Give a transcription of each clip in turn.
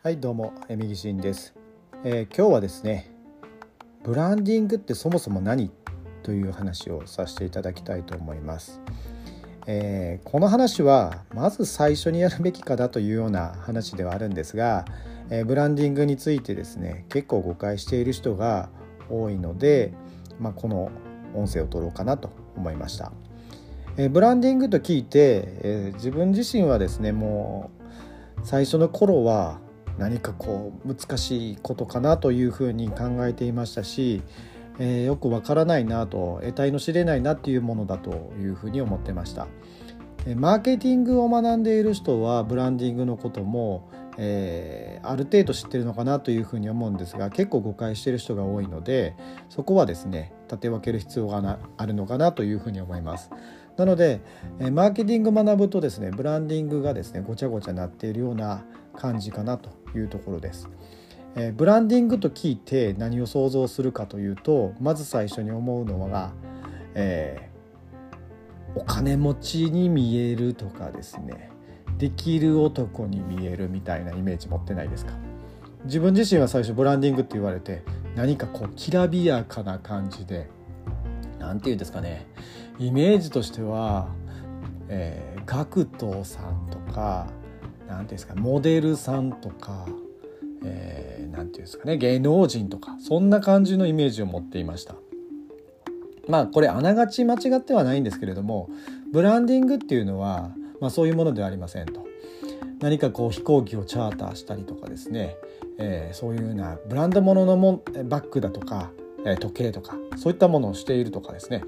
はいどうもえみぎしんです、えー、今日はですねブランディングってそもそも何という話をさせていただきたいと思います、えー、この話はまず最初にやるべきかだというような話ではあるんですが、えー、ブランディングについてですね結構誤解している人が多いので、まあ、この音声を取ろうかなと思いました。えブランディングと聞いて、え自分自身はですねもう最初の頃は何かこう難しいことかなというふうに考えていましたし、えー、よくわからないなと得体の知れないなっていうものだというふうに思ってました。マーケティングを学んでいる人はブランディングのことも、えー、ある程度知ってるのかなというふうに思うんですが結構誤解してる人が多いのでそこはですね立て分ける必要があるのかなというふうに思います。なのでマーケティング学ぶとですねブランディングがですねごちゃごちゃなっているような感じかなというところです。えブランディングと聞いて何を想像するかというとまず最初に思うのは、えー、お金持ちに見えるとかですねできる男に見えるみたいなイメージ持ってないですか？自分自身は最初ブランディングって言われて何かこうきらびやかな感じで何て言うんですかねイメージとしては、えー、ガクトさんとか何て言うんですかモデルさんとか何、えー、て言うんですかね芸能人とかそんな感じのイメージを持っていました。まあこれあながち間違ってはないんですけれどもブランディングっていうのは、まあ、そういうものではありませんと。何かこう飛行機をチャーターしたりとかですね、えー、そういうようなブランド物のもバッグだとか、え時計とかそういったものをしているとかですね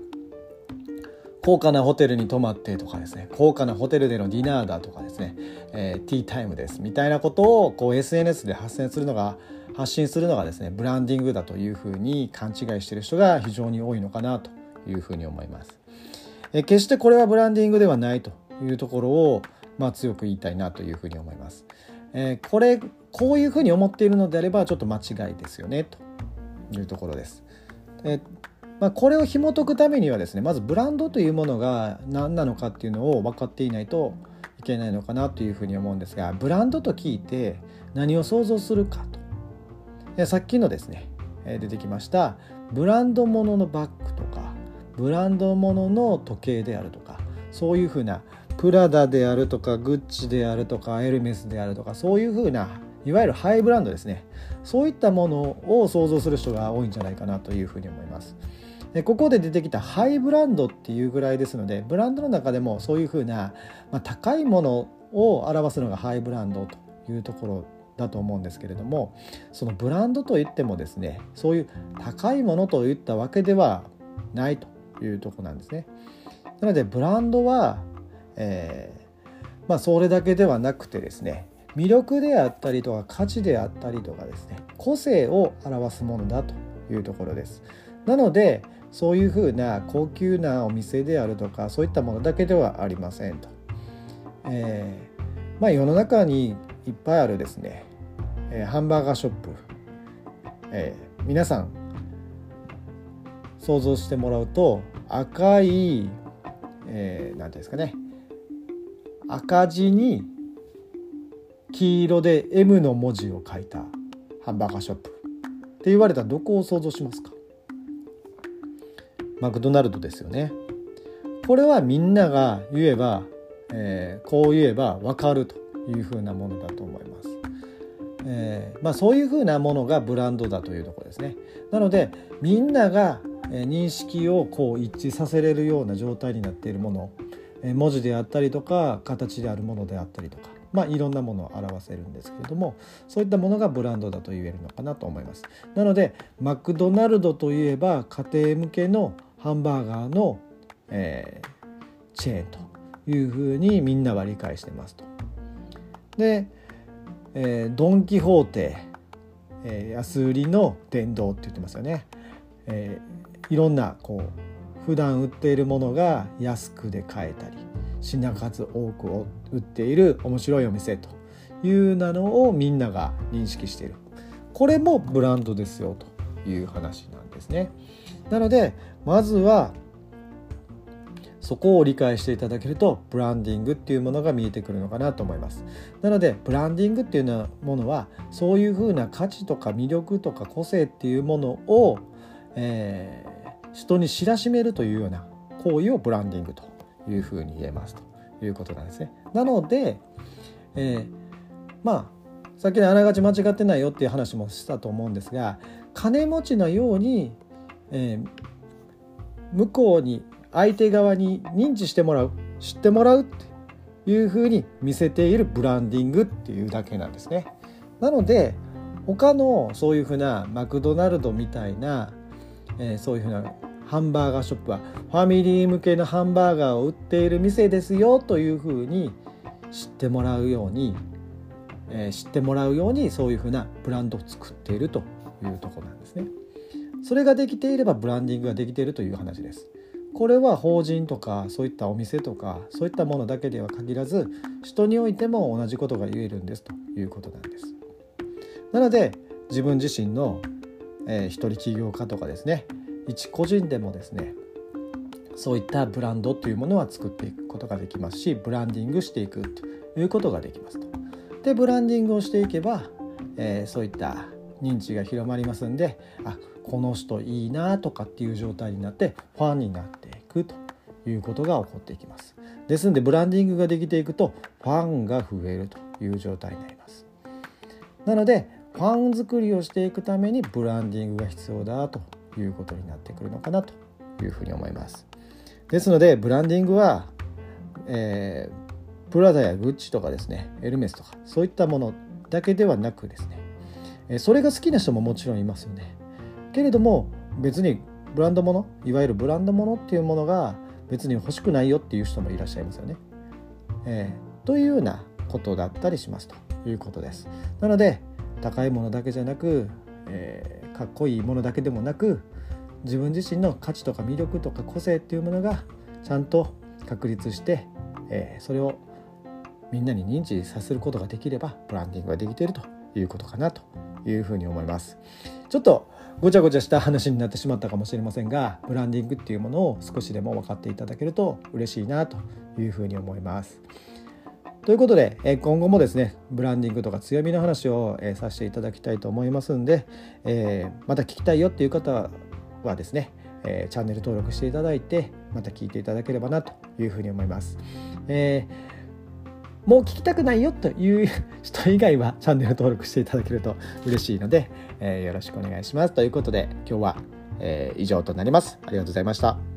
高価なホテルに泊まってとかですね高価なホテルでのディナーだとかですね、えー、ティータイムですみたいなことをこう SNS で発信するのが発信するのがですねブランディングだというふうに勘違いしている人が非常に多いのかなというふうに思います。えー、決してこれはブランディングではないというところを、まあ、強く言いたいなというふうに思います。えー、これこういうふうに思っているのであればちょっと間違いですよねというところです。えーまあ、これを紐解くためにはですねまずブランドというものが何なのかっていうのを分かっていないといけないのかなというふうに思うんですがブランドと聞いて何を想像するかとさっきのですね出てきましたブランドもののバッグとかブランドものの時計であるとかそういうふうなプラダであるとかグッチであるとかエルメスであるとかそういうふうないわゆるハイブランドですねそういったものを想像する人が多いんじゃないかなというふうに思います。でここで出てきたハイブランドっていうぐらいですのでブランドの中でもそういうふうな、まあ、高いものを表すのがハイブランドというところだと思うんですけれどもそのブランドといってもですねそういう高いものといったわけではないというとこなんですね。なのでブランドは、えー、まあ、それだけではなくてですね魅力であったりとか価値であったりとかですね個性を表すものだというところです。なのでそういうふうな高級なお店であるとかそういったものだけではありませんと。えー、まあ、世の中にいっぱいあるですね、えー、ハンバーガーショップ、えー、皆さん想像してもらうと赤い何、えー、て言うんですかね。赤字に黄色で M の文字を書いたハンバーガーショップって言われたらどこを想像しますか？マクドナルドですよね。これはみんなが言えば、えー、こう言えば分かるというふうなものだと思います。えー、まあ、そういうふうなものがブランドだというとこですね。なのでみんなが認識をこう一致させれるような状態になっているもの文字であったりとか形であるものであったりとかまあ、いろんなものを表せるんですけれどもそういったものがブランドだと言えるのかなと思いますなのでマクドナルドといえば家庭向けのハンバーガーの、えー、チェーンというふうにみんなは理解してますと。で、えー、ドン・キホーテ、えー、安売りの殿堂って言ってますよね。えー、いろんなこう普段売っているものが安くで買えたり品数多く売っている面白いお店というなのをみんなが認識しているこれもブランドですよという話なんですね。なのでまずはそこを理解していただけるとブランディングっていうものが見えてくるのかなと思います。なのでブランディングっていうのものはそういうふうな価値とか魅力とか個性っていうものを、えー、人に知らしめるというような行為をブランディングというふうに言えますと。いうことなんですね。なので、えー、まあさっきのあながち間違ってないよっていう話もしたと思うんですが金持ちのように、えー、向こうに相手側に認知してもらう知ってもらうっていうふうに見せているブランディングっていうだけなんですね。なので他のそういうふうなマクドナルドみたいな、えー、そういうふうなハンバーガーショップはファミリー向けのハンバーガーを売っている店ですよというふうに知ってもらうように、えー、知ってもらうようにそういうふうなブランドを作っているというとこなんですね。それができていればブランディングができているという話です。これは法人とかそういったお店とかそういったものだけでは限らず人においても同じことが言えるんですということなんです。なので自分自身の、えー、一人起業家とかですね一個人でもですねそういったブランドというものは作っていくことができますしブランディングしていくということができますと。でブランディングをしていけば、えー、そういった認知が広まりますんであこの人いいなとかっていう状態になってファンになっていくということが起こっていきます。ですのでブランディングができていくとファンが増えるという状態になります。なのでファン作りをしていくためにブランディングが必要だということになってくるのかなというふうに思います。ですのでブランディングは、えー、プラダやグッチとかですねエルメスとかそういったものだけではなくですねそれが好きな人ももちろんいますよね。けれども別にブランドものいわゆるブランドものっていうものが別に欲しくないよっていう人もいらっしゃいますよね。えー、というようなことだったりしますということです。なので高いものだけじゃなく、えー、かっこいいものだけでもなく自分自身の価値とか魅力とか個性っていうものがちゃんと確立して、えー、それをみんなに認知させることができればブランディングができているということかなというふうに思います。ちょっとごちゃごちゃした話になってしまったかもしれませんがブランディングっていうものを少しでも分かっていただけると嬉しいなというふうに思います。ということで今後もですねブランディングとか強みの話をさせていただきたいと思いますんで、えまた聞きたいよっていう方はですねえチャンネル登録していただいてまた聞いていただければなというふうに思います。えーもう聞きたくないよという人以外はチャンネル登録していただけると嬉しいので、えー、よろしくお願いします。ということで今日は、えー、以上となります。ありがとうございました。